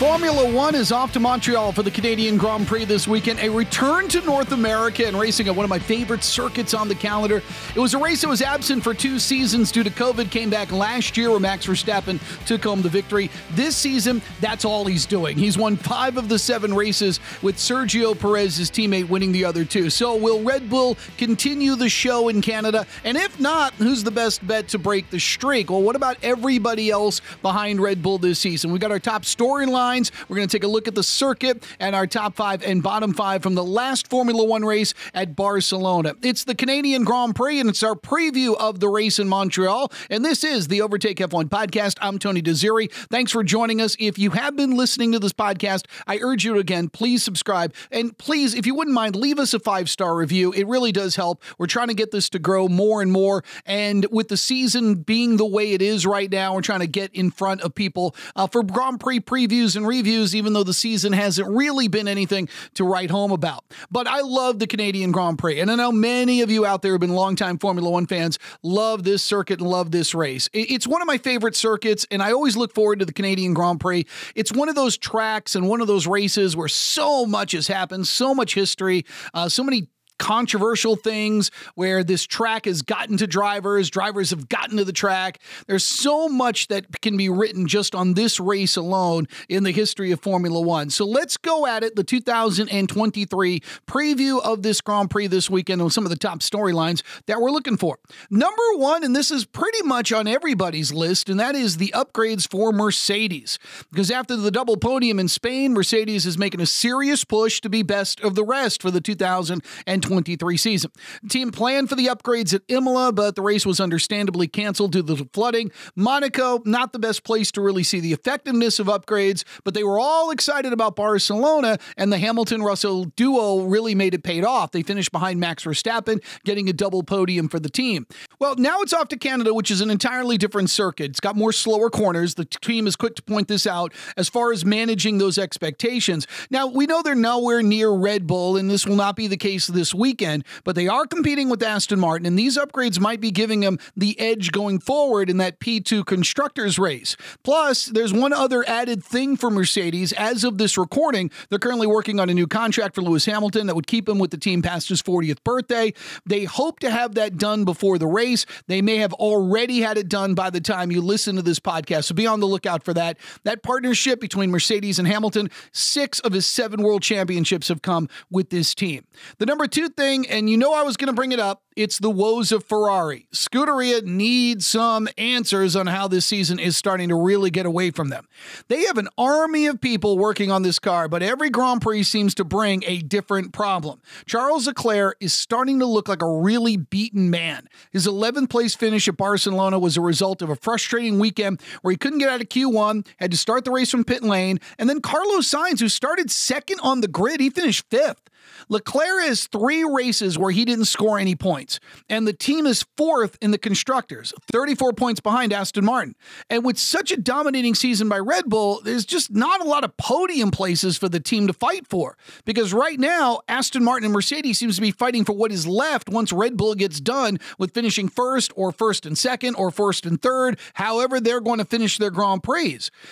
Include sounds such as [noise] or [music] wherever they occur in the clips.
Formula One is off to Montreal for the Canadian Grand Prix this weekend. A return to North America and racing at one of my favorite circuits on the calendar. It was a race that was absent for two seasons due to COVID. Came back last year where Max Verstappen took home the victory. This season, that's all he's doing. He's won five of the seven races with Sergio Perez, his teammate, winning the other two. So will Red Bull continue the show in Canada? And if not, who's the best bet to break the streak? Well, what about everybody else behind Red Bull this season? We got our top storyline lines. We're going to take a look at the circuit and our top five and bottom five from the last Formula One race at Barcelona. It's the Canadian Grand Prix, and it's our preview of the race in Montreal. And this is the Overtake F1 podcast. I'm Tony Desiri. Thanks for joining us. If you have been listening to this podcast, I urge you again, please subscribe. And please, if you wouldn't mind, leave us a five star review. It really does help. We're trying to get this to grow more and more. And with the season being the way it is right now, we're trying to get in front of people uh, for Grand Prix previews reviews, even though the season hasn't really been anything to write home about. But I love the Canadian Grand Prix. And I know many of you out there have been longtime Formula One fans, love this circuit and love this race. It's one of my favorite circuits, and I always look forward to the Canadian Grand Prix. It's one of those tracks and one of those races where so much has happened, so much history, uh, so many controversial things where this track has gotten to drivers, drivers have gotten to the track. There's so much that can be written just on this race alone in the history of Formula One. So let's go at it. The 2023 preview of this Grand Prix this weekend and some of the top storylines that we're looking for. Number one, and this is pretty much on everybody's list, and that is the upgrades for Mercedes. Because after the double podium in Spain, Mercedes is making a serious push to be best of the rest for the 2023 2023 season. The team planned for the upgrades at Imola, but the race was understandably canceled due to the flooding. Monaco, not the best place to really see the effectiveness of upgrades, but they were all excited about Barcelona, and the Hamilton Russell duo really made it paid off. They finished behind Max Verstappen, getting a double podium for the team. Well, now it's off to Canada, which is an entirely different circuit. It's got more slower corners. The team is quick to point this out as far as managing those expectations. Now, we know they're nowhere near Red Bull, and this will not be the case this weekend, but they are competing with Aston Martin, and these upgrades might be giving them the edge going forward in that P2 constructors race. Plus, there's one other added thing for Mercedes. As of this recording, they're currently working on a new contract for Lewis Hamilton that would keep him with the team past his 40th birthday. They hope to have that done before the race. They may have already had it done by the time you listen to this podcast, so be on the lookout for that. That partnership between Mercedes and Hamilton, six of his seven world championships have come with this team. The number two thing, and you know I was going to bring it up, it's the woes of Ferrari. Scuderia needs some answers on how this season is starting to really get away from them. They have an army of people working on this car, but every Grand Prix seems to bring a different problem. Charles Leclerc is starting to look like a really beaten man. His 11th place finish at Barcelona was a result of a frustrating weekend where he couldn't get out of Q1, had to start the race from pit lane, and then Carlos Sainz, who started second on the grid, he finished fifth. Leclerc has three races where he didn't score any points, and the team is fourth in the constructors, 34 points behind Aston Martin. And with such a dominating season by Red Bull, there's just not a lot of podium places for the team to fight for. Because right now, Aston Martin and Mercedes seems to be fighting for what is left once Red Bull gets done with finishing first or first and second or first and third, however they're going to finish their Grand Prix.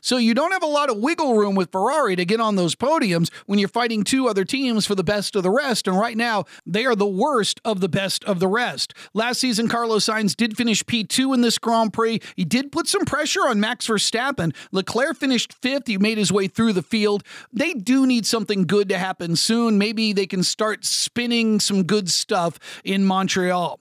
So you don't have a lot of wiggle room with Ferrari to get on those podiums when you're fighting two other teams for the best best of the rest. And right now, they are the worst of the best of the rest. Last season, Carlos Sainz did finish P2 in this Grand Prix. He did put some pressure on Max Verstappen. Leclerc finished fifth. He made his way through the field. They do need something good to happen soon. Maybe they can start spinning some good stuff in Montreal.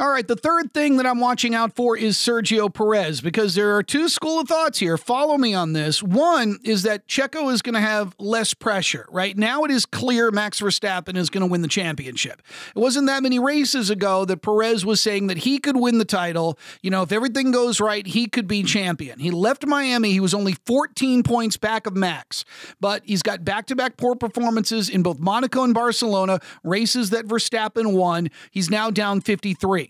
All right, the third thing that I'm watching out for is Sergio Perez because there are two school of thoughts here. Follow me on this. One is that Checo is going to have less pressure. Right now, it is clear Max Verstappen is going to win the championship. It wasn't that many races ago that Perez was saying that he could win the title. You know, if everything goes right, he could be champion. He left Miami, he was only 14 points back of Max, but he's got back to back poor performances in both Monaco and Barcelona, races that Verstappen won. He's now down 53.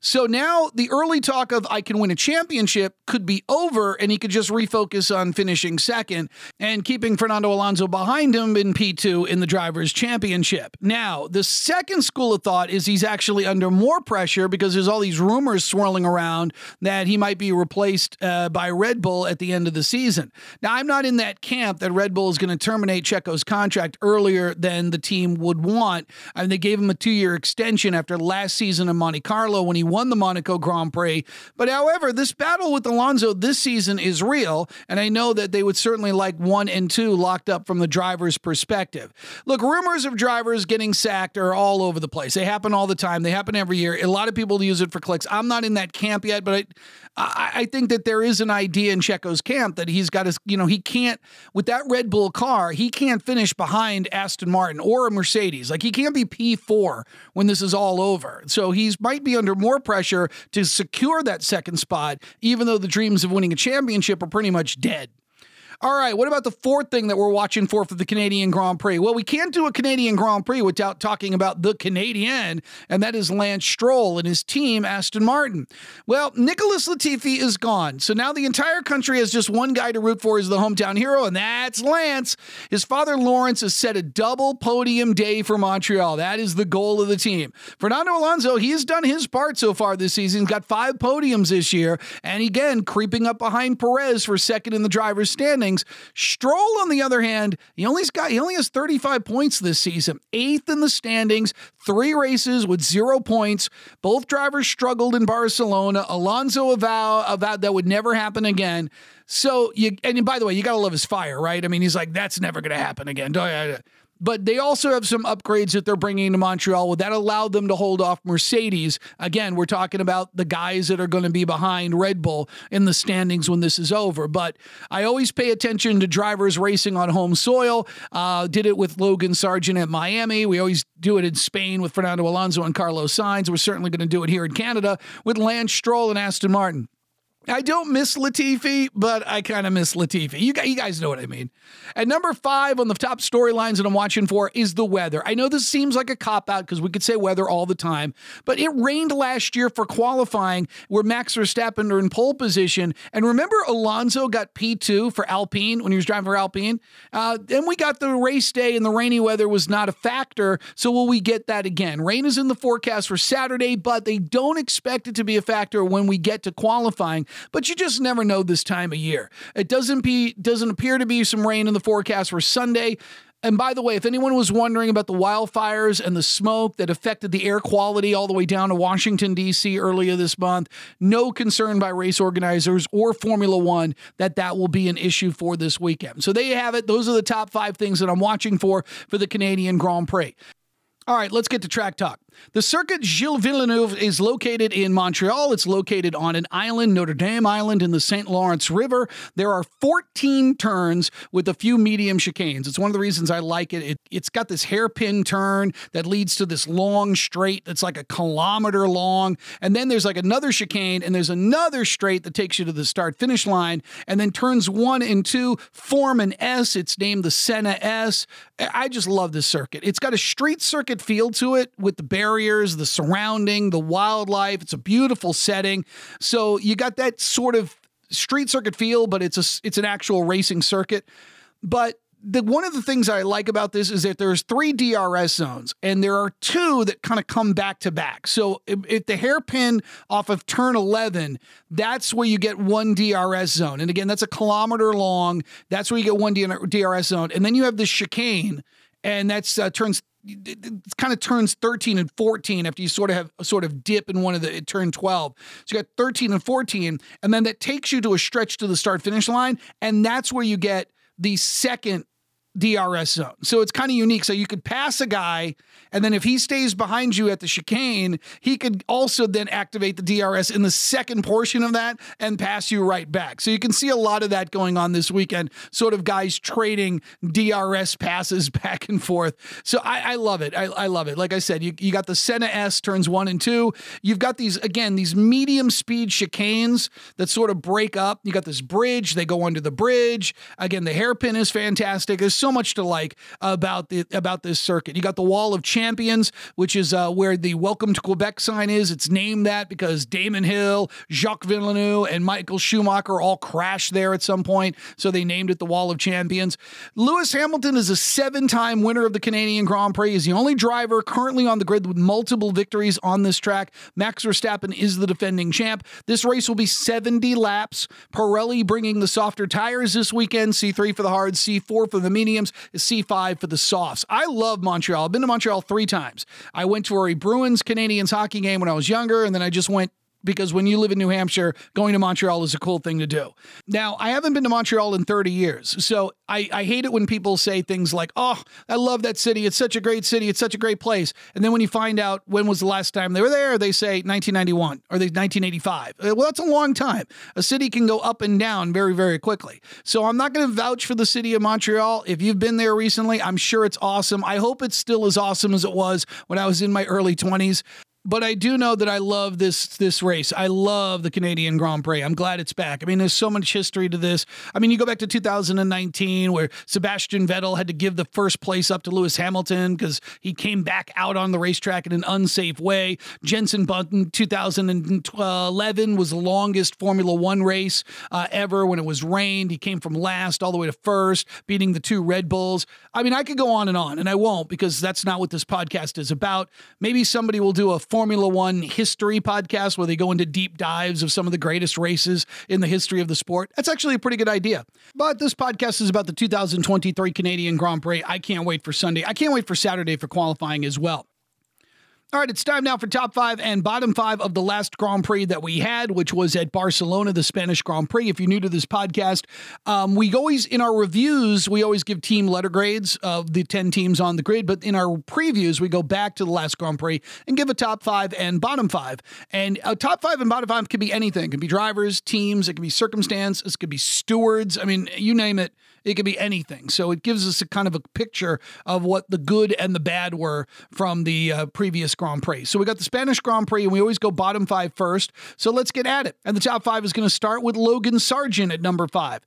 So now the early talk of I can win a championship could be over and he could just refocus on finishing second and keeping Fernando Alonso behind him in P2 in the Drivers' Championship. Now, the second school of thought is he's actually under more pressure because there's all these rumors swirling around that he might be replaced uh, by Red Bull at the end of the season. Now, I'm not in that camp that Red Bull is going to terminate Checo's contract earlier than the team would want. I mean, they gave him a two year extension after last season in Monte Carlo when he won the Monaco Grand Prix. But however, this battle with Alonso this season is real, and I know that they would certainly like one and two locked up from the driver's perspective. Look, rumors of drivers getting sacked are all over the place. They happen all the time. They happen every year. A lot of people use it for clicks. I'm not in that camp yet, but I, I think that there is an idea in Checo's camp that he's got to, you know, he can't with that Red Bull car, he can't finish behind Aston Martin or a Mercedes. Like he can't be P4 when this is all over. So he's might be under more pressure to secure that second spot, even though the dreams of winning a championship are pretty much dead. All right, what about the fourth thing that we're watching for for the Canadian Grand Prix? Well, we can't do a Canadian Grand Prix without talking about the Canadian, and that is Lance Stroll and his team, Aston Martin. Well, Nicholas Latifi is gone, so now the entire country has just one guy to root for as the hometown hero, and that's Lance. His father, Lawrence, has set a double podium day for Montreal. That is the goal of the team. Fernando Alonso, he has done his part so far this season. He's got five podiums this year, and again, creeping up behind Perez for second in the driver's standing Stroll, on the other hand, he only got he only has 35 points this season, eighth in the standings, three races with zero points. Both drivers struggled in Barcelona. Alonso avowed, avowed that would never happen again. So you and by the way, you gotta love his fire, right? I mean, he's like, that's never gonna happen again. But they also have some upgrades that they're bringing to Montreal that allowed them to hold off Mercedes. Again, we're talking about the guys that are going to be behind Red Bull in the standings when this is over. But I always pay attention to drivers racing on home soil. Uh, did it with Logan Sargeant at Miami. We always do it in Spain with Fernando Alonso and Carlos Sainz. We're certainly going to do it here in Canada with Lance Stroll and Aston Martin. I don't miss Latifi, but I kind of miss Latifi. You, you guys know what I mean. At number five on the top storylines that I'm watching for is the weather. I know this seems like a cop out because we could say weather all the time, but it rained last year for qualifying where Max Verstappen are in pole position. And remember, Alonso got P2 for Alpine when he was driving for Alpine? Uh, then we got the race day and the rainy weather was not a factor. So will we get that again? Rain is in the forecast for Saturday, but they don't expect it to be a factor when we get to qualifying but you just never know this time of year. It doesn't be doesn't appear to be some rain in the forecast for Sunday. And by the way, if anyone was wondering about the wildfires and the smoke that affected the air quality all the way down to Washington, D.C. earlier this month, no concern by race organizers or Formula One that that will be an issue for this weekend. So there you have it. Those are the top five things that I'm watching for for the Canadian Grand Prix. All right, let's get to track talk. The circuit Gilles Villeneuve is located in Montreal. It's located on an island, Notre Dame Island, in the St. Lawrence River. There are 14 turns with a few medium chicanes. It's one of the reasons I like it. it it's got this hairpin turn that leads to this long straight that's like a kilometer long. And then there's like another chicane, and there's another straight that takes you to the start finish line. And then turns one and two form an S. It's named the Senna S. I just love this circuit. It's got a street circuit feel to it with the barriers, the surrounding, the wildlife. It's a beautiful setting. So you got that sort of street circuit feel, but it's a it's an actual racing circuit. But the one of the things I like about this is that there's three DRS zones, and there are two that kind of come back to back. So if, if, the hairpin off of turn 11, that's where you get one DRS zone, and again, that's a kilometer long. That's where you get one DRS zone, and then you have the chicane, and that's uh, turns it kind of turns 13 and 14 after you sort of have sort of dip in one of the it turned 12 so you got 13 and 14 and then that takes you to a stretch to the start finish line and that's where you get the second DRS zone. So it's kind of unique. So you could pass a guy, and then if he stays behind you at the chicane, he could also then activate the DRS in the second portion of that and pass you right back. So you can see a lot of that going on this weekend, sort of guys trading DRS passes [laughs] back and forth. So I, I love it. I, I, love it. Like I said, you, you got the Senna S turns one and two. You've got these, again, these medium speed chicanes that sort of break up. You got this bridge, they go under the bridge. Again, the hairpin is fantastic. There's so so much to like about the about this circuit. You got the Wall of Champions, which is uh, where the Welcome to Quebec sign is. It's named that because Damon Hill, Jacques Villeneuve, and Michael Schumacher all crashed there at some point, so they named it the Wall of Champions. Lewis Hamilton is a seven-time winner of the Canadian Grand Prix. He's the only driver currently on the grid with multiple victories on this track. Max Verstappen is the defending champ. This race will be 70 laps. Pirelli bringing the softer tires this weekend. C3 for the hard, C4 for the mediums, C5 for the softs. I love Montreal. I've been to Montreal three times. I went to a Bruins Canadiens hockey game when I was younger, and then I just went because when you live in New Hampshire, going to Montreal is a cool thing to do. Now, I haven't been to Montreal in 30 years, so I, I, hate it when people say things like, oh, I love that city. It's such a great city. It's such a great place. And then when you find out when was the last time they were there, they say 1991 or they 1985. Uh, well, that's a long time. A city can go up and down very, very quickly. So I'm not going to vouch for the city of Montreal. If you've been there recently, I'm sure it's awesome. I hope it's still as awesome as it was when I was in my early 20s but I do know that I love this this race. I love the Canadian Grand Prix. I'm glad it's back. I mean, there's so much history to this. I mean, you go back to 2019 where Sebastian Vettel had to give the first place up to Lewis Hamilton because he came back out on the racetrack in an unsafe way. Jenson Button 2011 was the longest Formula One race uh, ever when it was rained. He came from last all the way to first, beating the two Red Bulls. I mean, I could go on and on, and I won't because that's not what this podcast is about. Maybe somebody will do a Formula One history podcast where they go into deep dives of some of the greatest races in the history of the sport. That's actually a pretty good idea. But this podcast is about the 2023 Canadian Grand Prix. I can't wait for Sunday. I can't wait for Saturday for qualifying as well. All right, it's time now for top five and bottom five of the last Grand Prix that we had, which was at Barcelona, the Spanish Grand Prix. If you're new to this podcast, um, we always, in our reviews, we always give team letter grades of the 10 teams on the grid. But in our previews, we go back to the last Grand Prix and give a top five and bottom five. And a top five and bottom five can be anything. It can be drivers, teams, it can be circumstance, it could be stewards. I mean, you name it. It could be anything. So it gives us a kind of a picture of what the good and the bad were from the uh, previous Grand Prix. So we got the Spanish Grand Prix, and we always go bottom five first. So let's get at it. And the top five is going to start with Logan Sargeant at number five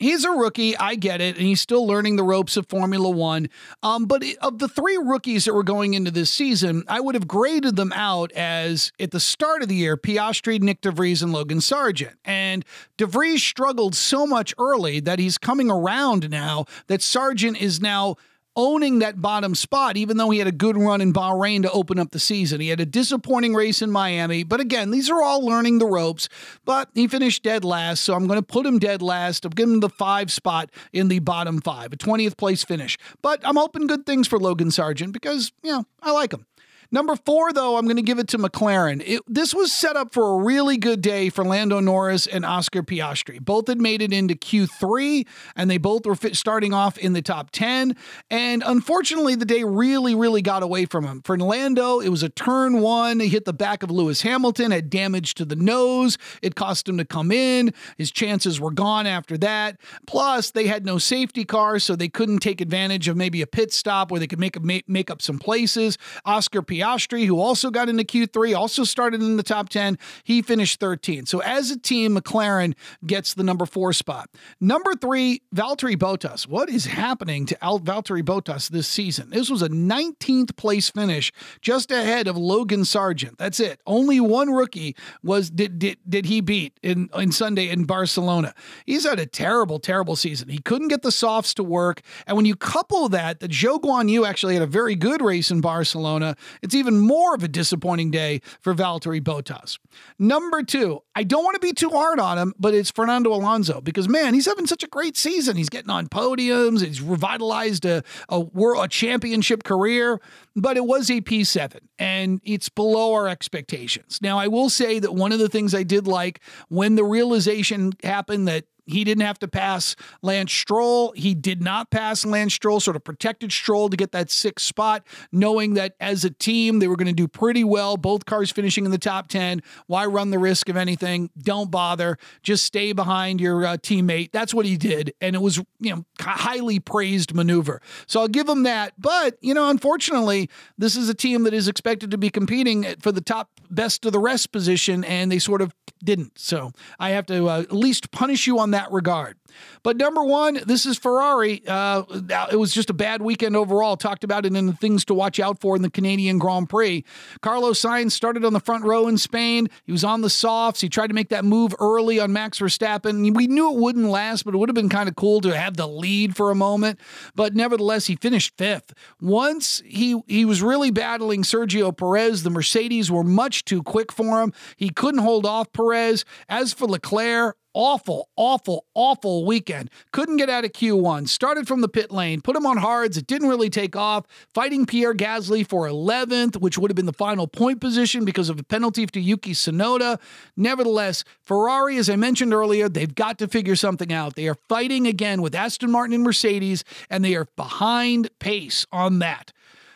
he's a rookie. I get it. And he's still learning the ropes of Formula One. Um, but of the three rookies that were going into this season, I would have graded them out as at the start of the year Piastri, Nick de Vries, and Logan Sargeant. And de Vries struggled so much early that he's coming around now that Sargeant is now owning that bottom spot, even though he had a good run in Bahrain to open up the season. He had a disappointing race in Miami, but again, these are all learning the ropes. But he finished dead last, so I'm going to put him dead last. I'm giving him the five spot in the bottom five, a 20th place finish. But I'm hoping good things for Logan Sargeant because, you know, I like him. Number four, though, I'm going to give it to McLaren. It, this was set up for a really good day for Lando Norris and Oscar Piastri. Both had made it into Q3, and they both were starting off in the top 10. And unfortunately, the day really, really got away from him. For Lando, it was a turn one. He hit the back of Lewis Hamilton, had damage to the nose. It cost him to come in. His chances were gone after that. Plus, they had no safety car, so they couldn't take advantage of maybe a pit stop where they could make, a, make up some places. Oscar Piastri Piastri, who also got into Q3, also started in the top 10. He finished 13. So as a team, McLaren gets the number four spot. Number three, Valtteri Bottas. What is happening to Al- Valtteri Bottas this season? This was a 19th place finish, just ahead of Logan Sargeant. That's it. Only one rookie was did did, did he beat in, in Sunday in Barcelona. He's had a terrible, terrible season. He couldn't get the softs to work. And when you couple that, that Zhou Guanyu actually had a very good race in Barcelona, even more of a disappointing day for Valtteri Bottas. Number two, I don't want to be too hard on him, but it's Fernando Alonso because, man, he's having such a great season. He's getting on podiums, he's revitalized a, a, a championship career, but it was a P7 and it's below our expectations. Now, I will say that one of the things I did like when the realization happened that he didn't have to pass Lance Stroll. He did not pass Lance Stroll, sort of protected Stroll to get that sixth spot, knowing that as a team they were going to do pretty well. Both cars finishing in the top 10. Why run the risk of anything? Don't bother. Just stay behind your uh, teammate. That's what he did. And it was, you know, highly praised maneuver. So I'll give him that. But, you know, unfortunately, this is a team that is expected to be competing for the top best of the rest position, and they sort of didn't. So I have to uh, at least punish you on that regard. But number one, this is Ferrari. Uh, it was just a bad weekend overall. Talked about it in the things to watch out for in the Canadian Grand Prix. Carlos Sainz started on the front row in Spain. He was on the softs. He tried to make that move early on Max Verstappen. We knew it wouldn't last, but it would have been kind of cool to have the lead for a moment. But nevertheless, he finished fifth. Once he he was really battling Sergio Perez. The Mercedes were much too quick for him. He couldn't hold off Perez. As for Leclerc, awful, awful, awful weekend. Couldn't get out of Q1. Started from the pit lane, put him on hards. It didn't really take off. Fighting Pierre Gasly for 11th, which would have been the final point position because of a penalty to Yuki Tsunoda. Nevertheless, Ferrari, as I mentioned earlier, they've got to figure something out. They are fighting again with Aston Martin and Mercedes, and they are behind pace on that.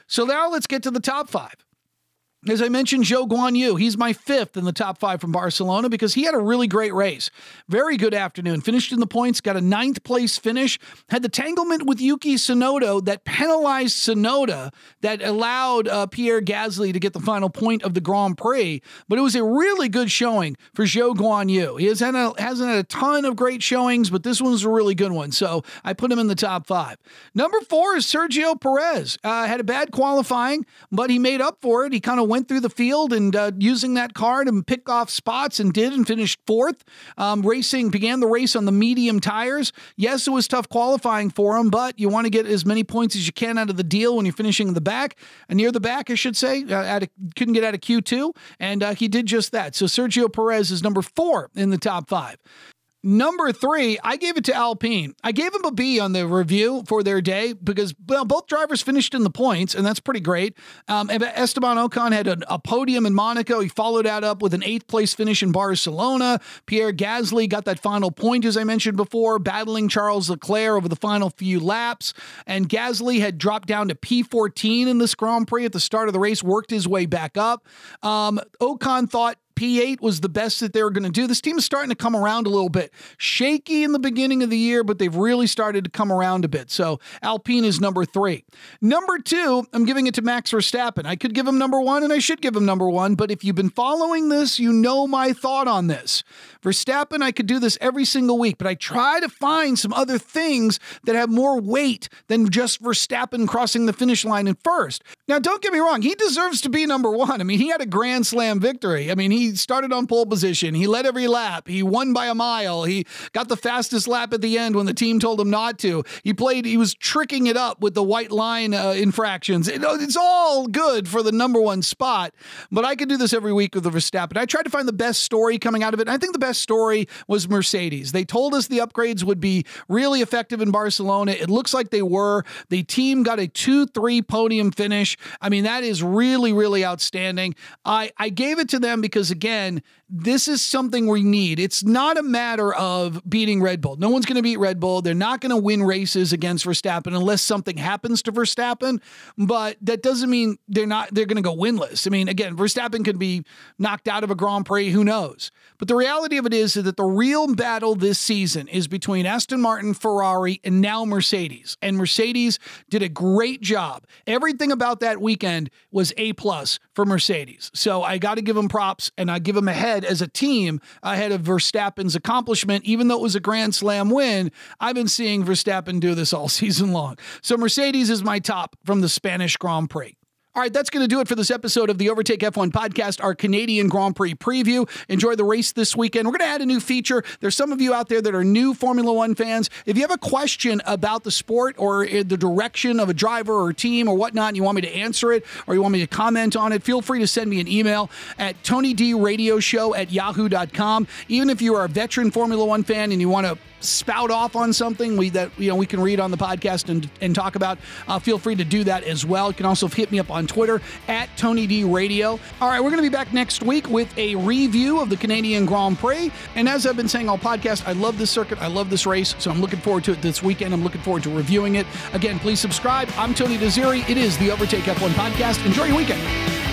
So now let's get to the top five. As I mentioned, Zhou Guanyu, he's my fifth in the top five from Barcelona because he had a really great race. Very good afternoon. Finished in the points, got a ninth place finish. Had the tanglement with Yuki Tsunoda that penalized Tsunoda that allowed uh, Pierre Gasly to get the final point of the Grand Prix. But it was a really good showing for Zhou Guanyu. He has had a, hasn't had a ton of great showings, but this one's a really good one. So I put him in the top five. Number four is Sergio Perez. Uh, had a bad qualifying, but he made up for it. He kind of went through the field and uh, using that card and pick off spots and did and finished fourth. Um, racing began the race on the medium tires. Yes, it was tough qualifying for him, but you want to get as many points as you can out of the deal when you're finishing in the back, near the back, I should say. Uh, a, couldn't get out of Q2, and uh, he did just that. So Sergio Perez is number four in the top five. Number three, I gave it to Alpine. I gave them a B on the review for their day because well, both drivers finished in the points, and that's pretty great. Um, Esteban Ocon had a, a, podium in Monaco. He followed that up with an eighth place finish in Barcelona. Pierre Gasly got that final point, as I mentioned before, battling Charles Leclerc over the final few laps. And Gasly had dropped down to P14 in this Grand Prix at the start of the race, worked his way back up. Um, Ocon thought P8 was the best that they were going to do. This team is starting to come around a little bit. Shaky in the beginning of the year, but they've really started to come around a bit. So Alpine is number three. Number two, I'm giving it to Max Verstappen. I could give him number one and I should give him number one, but if you've been following this, you know my thought on this. Verstappen, I could do this every single week, but I try to find some other things that have more weight than just Verstappen crossing the finish line in first. Now, don't get me wrong, he deserves to be number one. I mean, he had a Grand Slam victory. I mean, he started on pole position. He led every lap. He won by a mile. He got the fastest lap at the end when the team told him not to. He played, he was tricking it up with the white line uh, infractions. It, it's all good for the number one spot, but I could do this every week with the Verstappen. I tried to find the best story coming out of it. I think the best story was Mercedes. They told us the upgrades would be really effective in Barcelona. It looks like they were. The team got a 2 3 podium finish. I mean, that is really, really outstanding. I, I gave it to them because, again, this is something we need. It's not a matter of beating Red Bull. No one's going to beat Red Bull. They're not going to win races against Verstappen unless something happens to Verstappen. But that doesn't mean they're not they're going to go winless. I mean, again, Verstappen could be knocked out of a Grand Prix. Who knows? But the reality of it is that the real battle this season is between Aston Martin, Ferrari, and now Mercedes. And Mercedes did a great job. Everything about that weekend was A plus for Mercedes. So I got to give them props, and I give them a head as a team ahead of Verstappen's accomplishment, even though it was a Grand Slam win. I've been seeing Verstappen do this all [laughs] season long. So Mercedes is my top from the Spanish Grand Prix. All right, that's going to do it for this episode of the Overtake F1 podcast, our Canadian Grand Prix preview. Enjoy the race this weekend. We're going to add a new feature. There's some of you out there that are new Formula One fans. If you have a question about the sport or eh, the direction of a driver or team or whatnot, and you want me to answer it or you want me to comment on it, feel free to send me an email at TonyDRadioshow at yahoo.com. Even if you are a veteran Formula One fan and you want to spout off on something we that you know we can read on the podcast and, and talk about, uh, feel free to do that as well. You can also hit me up on Twitter at Tony D Radio. All right, we're going to be back next week with a review of the Canadian Grand Prix. And as I've been saying all podcast, I love this circuit. I love this race. So I'm looking forward to it this weekend. I'm looking forward to reviewing it. Again, please subscribe. I'm Tony Desiri. It is the Overtake F1 podcast. Enjoy your weekend.